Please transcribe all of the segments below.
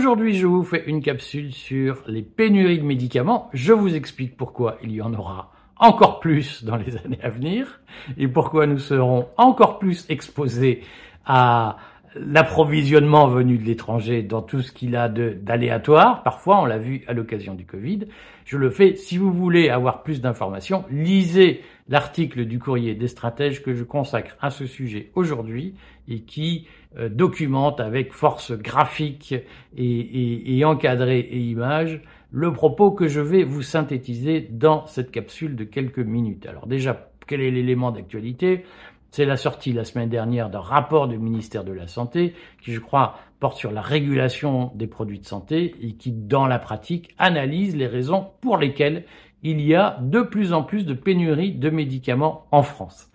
Aujourd'hui, je vous fais une capsule sur les pénuries de médicaments. Je vous explique pourquoi il y en aura encore plus dans les années à venir et pourquoi nous serons encore plus exposés à l'approvisionnement venu de l'étranger dans tout ce qu'il a d'aléatoire. Parfois, on l'a vu à l'occasion du Covid. Je le fais. Si vous voulez avoir plus d'informations, lisez l'article du courrier des stratèges que je consacre à ce sujet aujourd'hui et qui euh, documente avec force graphique et, et, et encadrée et images le propos que je vais vous synthétiser dans cette capsule de quelques minutes. Alors déjà, quel est l'élément d'actualité? C'est la sortie la semaine dernière d'un rapport du ministère de la Santé qui, je crois, porte sur la régulation des produits de santé et qui, dans la pratique, analyse les raisons pour lesquelles il y a de plus en plus de pénuries de médicaments en France.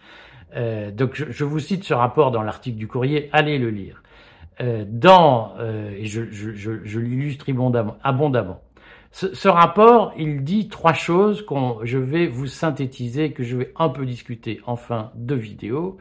Euh, donc, je, vous cite ce rapport dans l'article du courrier, allez le lire. Euh, dans, euh, et je, je l'illustre abondamment, ce, rapport, il dit trois choses qu'on je vais vous synthétiser, que je vais un peu discuter en fin de vidéo.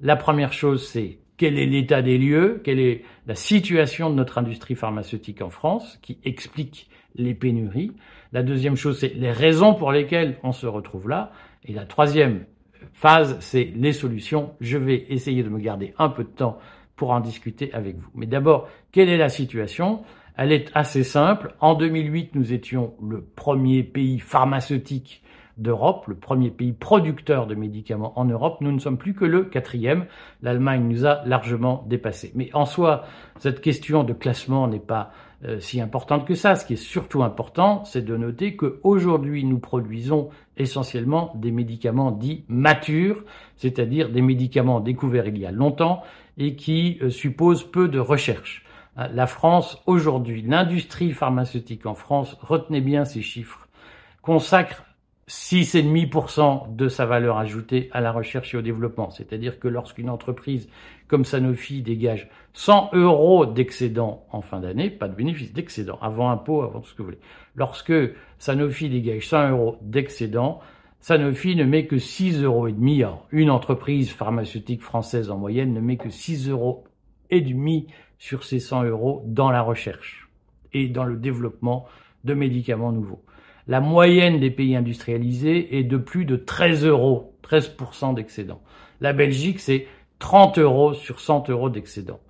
La première chose, c'est quel est l'état des lieux, quelle est la situation de notre industrie pharmaceutique en France, qui explique les pénuries. La deuxième chose, c'est les raisons pour lesquelles on se retrouve là. Et la troisième phase, c'est les solutions. Je vais essayer de me garder un peu de temps pour en discuter avec vous. Mais d'abord, quelle est la situation? Elle est assez simple. En 2008, nous étions le premier pays pharmaceutique d'Europe, le premier pays producteur de médicaments en Europe. Nous ne sommes plus que le quatrième. L'Allemagne nous a largement dépassés. Mais en soi, cette question de classement n'est pas si importante que ça. Ce qui est surtout important, c'est de noter qu'aujourd'hui, nous produisons essentiellement des médicaments dits matures, c'est-à-dire des médicaments découverts il y a longtemps et qui euh, supposent peu de recherche. Euh, la France aujourd'hui, l'industrie pharmaceutique en France, retenez bien ces chiffres, consacre 6,5% de sa valeur ajoutée à la recherche et au développement. C'est-à-dire que lorsqu'une entreprise comme Sanofi dégage 100 euros d'excédent en fin d'année, pas de bénéfice, d'excédent, avant impôt, avant tout ce que vous voulez. Lorsque Sanofi dégage 100 euros d'excédent, Sanofi ne met que 6 euros une entreprise pharmaceutique française en moyenne ne met que 6 euros sur ces 100 euros dans la recherche et dans le développement de médicaments nouveaux. La moyenne des pays industrialisés est de plus de 13 euros, 13% d'excédent. La Belgique, c'est 30 euros sur 100 euros d'excédent.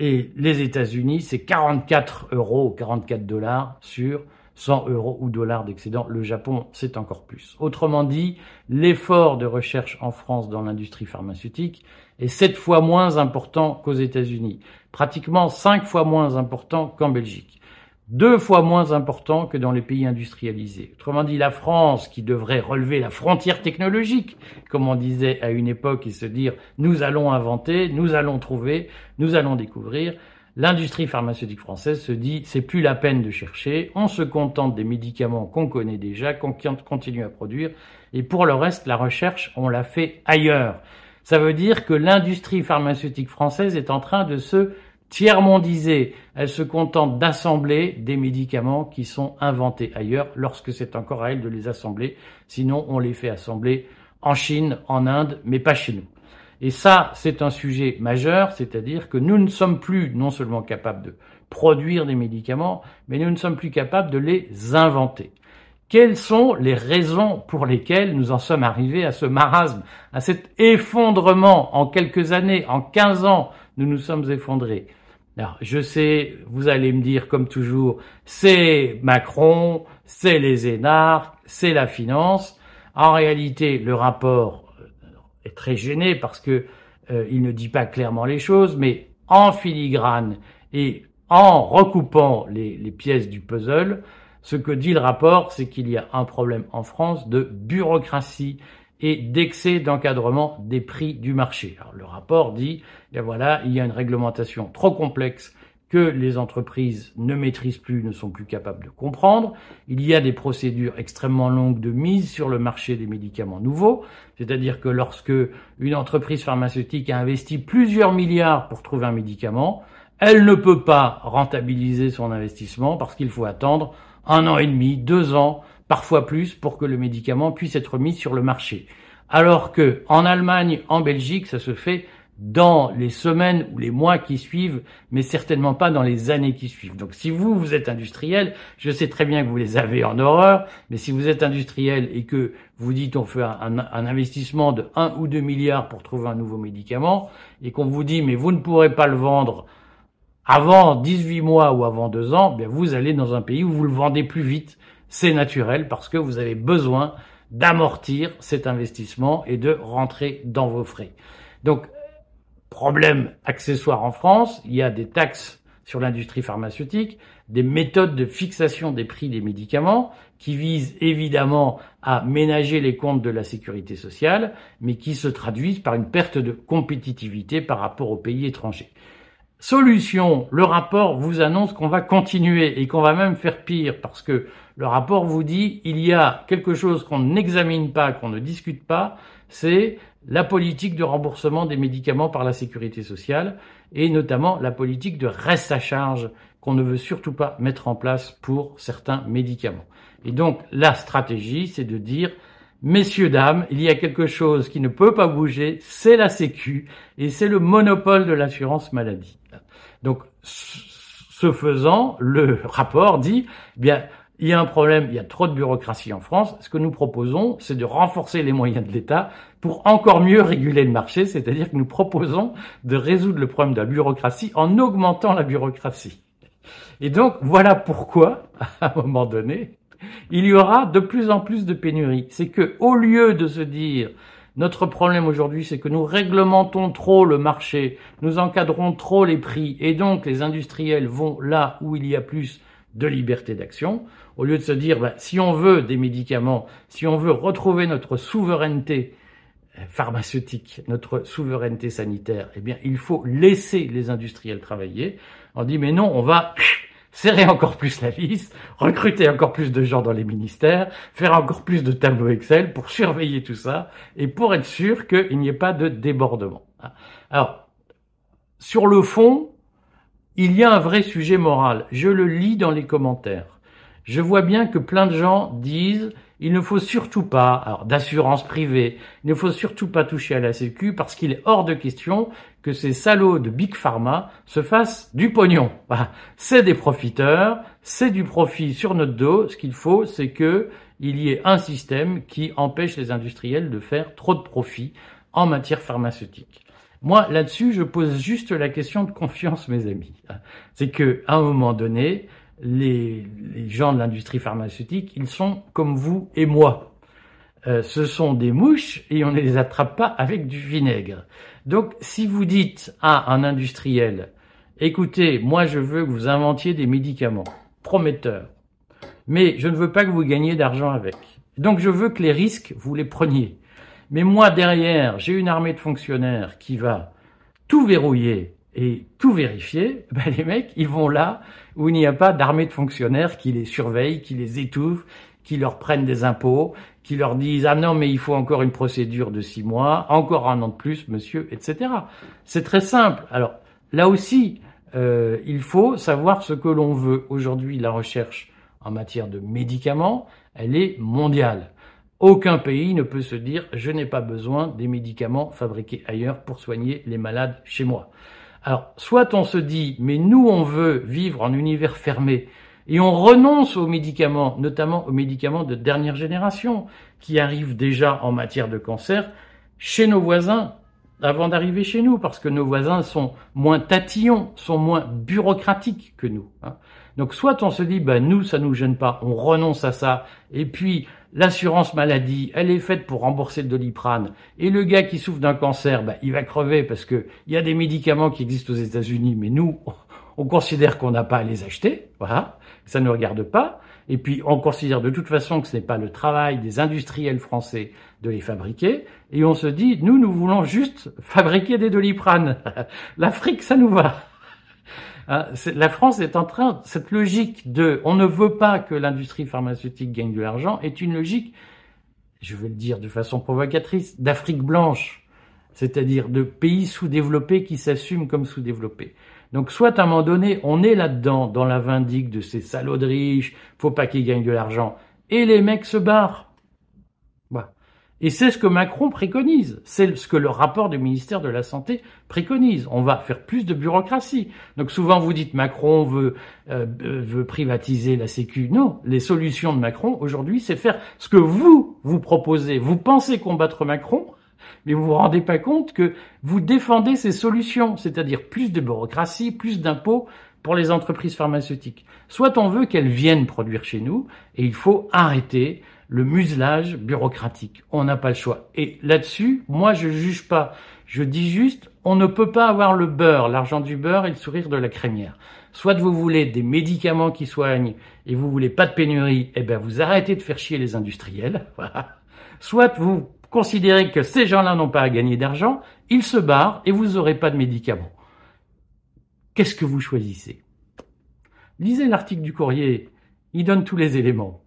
Et les États-Unis, c'est 44 euros ou 44 dollars sur 100 euros ou dollars d'excédent. Le Japon, c'est encore plus. Autrement dit, l'effort de recherche en France dans l'industrie pharmaceutique est sept fois moins important qu'aux États-Unis, pratiquement cinq fois moins important qu'en Belgique, deux fois moins important que dans les pays industrialisés. Autrement dit, la France, qui devrait relever la frontière technologique, comme on disait à une époque, et se dire nous allons inventer, nous allons trouver, nous allons découvrir, L'industrie pharmaceutique française se dit c'est plus la peine de chercher, on se contente des médicaments qu'on connaît déjà, qu'on continue à produire, et pour le reste, la recherche, on l'a fait ailleurs. Ça veut dire que l'industrie pharmaceutique française est en train de se tiers-mondiser. Elle se contente d'assembler des médicaments qui sont inventés ailleurs lorsque c'est encore à elle de les assembler. Sinon, on les fait assembler en Chine, en Inde, mais pas chez nous. Et ça, c'est un sujet majeur, c'est-à-dire que nous ne sommes plus non seulement capables de produire des médicaments, mais nous ne sommes plus capables de les inventer. Quelles sont les raisons pour lesquelles nous en sommes arrivés à ce marasme, à cet effondrement? En quelques années, en 15 ans, nous nous sommes effondrés alors, je sais, vous allez me dire comme toujours, c'est Macron, c'est les énarques, c'est la finance. En réalité, le rapport est très gêné parce que euh, il ne dit pas clairement les choses, mais en filigrane et en recoupant les pièces du puzzle, ce que dit le rapport, c'est qu'il y a un problème en France de bureaucratie et d'excès d'encadrement des prix du marché. Alors, le rapport dit, eh voilà, il y a une réglementation trop complexe que les entreprises ne maîtrisent plus, ne sont plus capables de comprendre. Il y a des procédures extrêmement longues de mise sur le marché des médicaments nouveaux, c'est-à-dire que lorsque une entreprise pharmaceutique a investi plusieurs milliards pour trouver un médicament, elle ne peut pas rentabiliser son investissement parce qu'il faut attendre un an et demi, deux ans, parfois plus, pour que le médicament puisse être mis sur le marché. Alors que en Allemagne, en Belgique, ça se fait dans les semaines ou les mois qui suivent, mais certainement pas dans les années qui suivent. Donc si vous, vous êtes industriel, je sais très bien que vous les avez en horreur, mais si vous êtes industriel et que vous dites on fait un, investissement de 1 ou 2 milliards pour trouver un nouveau médicament, et qu'on vous dit mais vous ne pourrez pas le vendre avant 18 mois ou avant 2 ans, bien vous allez dans un pays où vous le vendez plus vite. C'est naturel parce que vous avez besoin d'amortir cet investissement et de rentrer dans vos frais. Donc problème accessoire en France, il y a des taxes sur l'industrie pharmaceutique, des méthodes de fixation des prix des médicaments qui visent évidemment à ménager les comptes de la sécurité sociale, mais qui se traduisent par une perte de compétitivité par rapport aux pays étrangers. Solution, le rapport vous annonce qu'on va continuer et qu'on va même faire pire parce que le rapport vous dit il y a quelque chose qu'on n'examine pas, qu'on ne discute pas, c'est la politique de remboursement des médicaments par la sécurité sociale et notamment la politique de reste à charge qu'on ne veut surtout pas mettre en place pour certains médicaments. Et donc la stratégie, c'est de dire Messieurs, dames, il y a quelque chose qui ne peut pas bouger, c'est la Sécu et c'est le monopole de l'assurance maladie. Donc, ce faisant, le rapport dit, eh bien, il y a un problème, il y a trop de bureaucratie en France. Ce que nous proposons, c'est de renforcer les moyens de l'État pour encore mieux réguler le marché, c'est-à-dire que nous proposons de résoudre le problème de la bureaucratie en augmentant la bureaucratie. Et donc, voilà pourquoi, à un moment donné, il y aura de plus en plus de pénuries. C'est que, au lieu de se dire, notre problème aujourd'hui, c'est que nous réglementons trop le marché, nous encadrons trop les prix, et donc les industriels vont là où il y a plus de liberté d'action, au lieu de se dire, bah, si on veut des médicaments, si on veut retrouver notre souveraineté euh, pharmaceutique, notre souveraineté sanitaire, eh bien, il faut laisser les industriels travailler. On dit, mais non, on va serrer encore plus la vis, recruter encore plus de gens dans les ministères, faire encore plus de tableaux Excel pour surveiller tout ça et pour être sûr qu'il n'y ait pas de débordement. Alors, sur le fond, il y a un vrai sujet moral. Je le lis dans les commentaires. Je vois bien que plein de gens disent il ne faut surtout pas, alors d'assurance privée, il ne faut surtout pas toucher à la sécu parce qu'il est hors de question que ces salauds de Big Pharma se fassent du pognon. C'est des profiteurs, c'est du profit sur notre dos. Ce qu'il faut, c'est que il y ait un système qui empêche les industriels de faire trop de profit en matière pharmaceutique. Moi, là-dessus, je pose juste la question de confiance, mes amis. C'est que, à un moment donné, les, gens de l'industrie pharmaceutique, ils sont comme vous et moi. Euh, ce sont des mouches et on ne les attrape pas avec du vinaigre. Donc si vous dites à un industriel, écoutez, moi je veux que vous inventiez des médicaments prometteurs, mais je ne veux pas que vous gagniez d'argent avec. Donc je veux que les risques, vous les preniez. Mais moi derrière, j'ai une armée de fonctionnaires qui va tout verrouiller et tout vérifier, ben les mecs, ils vont là où il n'y a pas d'armée de fonctionnaires qui les surveillent, qui les étouffent, qui leur prennent des impôts, qui leur disent ah non mais il faut encore une procédure de six mois, encore un an de plus, monsieur, etc. C'est très simple. Alors là aussi, euh, il faut savoir ce que l'on veut. Aujourd'hui, la recherche en matière de médicaments, elle est mondiale. Aucun pays ne peut se dire je n'ai pas besoin des médicaments fabriqués ailleurs pour soigner les malades chez moi. Alors, soit on se dit, mais nous, on veut vivre en univers fermé, et on renonce aux médicaments, notamment aux médicaments de dernière génération, qui arrivent déjà en matière de cancer chez nos voisins, avant d'arriver chez nous, parce que nos voisins sont moins tatillons, sont moins bureaucratiques que nous. Hein. Donc soit on se dit, ben nous, ça nous gêne pas, on renonce à ça, et puis l'assurance maladie, elle est faite pour rembourser le doliprane. Et le gars qui souffre d'un cancer, bah, il va crever parce que il y a des médicaments qui existent aux États-Unis, mais nous, on considère qu'on n'a pas à les acheter. Voilà, ça ne regarde pas. Et puis, on considère de toute façon que ce n'est pas le travail des industriels français de les fabriquer. Et on se dit, nous, nous voulons juste fabriquer des doliprane. L'Afrique, ça nous va. Hein, la France est en train, cette logique de on ne veut pas que l'industrie pharmaceutique gagne de l'argent est une logique, je vais le dire de façon provocatrice, d'Afrique blanche, c'est-à-dire de pays sous-développés qui s'assument comme sous-développés. Donc soit à un moment donné, on est là-dedans, dans la vindique de ces salauds de riches, faut pas qu'ils gagnent de l'argent, et les mecs se barrent. Et c'est ce que Macron préconise. C'est ce que le rapport du ministère de la Santé préconise. On va faire plus de bureaucratie. Donc souvent vous dites Macron veut, euh, veut privatiser la Sécu. Non, les solutions de Macron aujourd'hui, c'est faire ce que vous, vous proposez. Vous pensez combattre Macron, mais vous vous rendez pas compte que vous défendez ces solutions, c'est-à-dire plus de bureaucratie, plus d'impôts pour les entreprises pharmaceutiques. Soit on veut qu'elles viennent produire chez nous, et il faut arrêter le muselage bureaucratique. On n'a pas le choix. Et là-dessus, moi, je juge pas. Je dis juste, on ne peut pas avoir le beurre, l'argent du beurre et le sourire de la crémière. Soit vous voulez des médicaments qui soignent et vous voulez pas de pénurie, eh ben vous arrêtez de faire chier les industriels. Soit vous considérez que ces gens-là n'ont pas à gagner d'argent, ils se barrent et vous n'aurez pas de médicaments. Qu'est-ce que vous choisissez? Lisez l'article du courrier, il donne tous les éléments.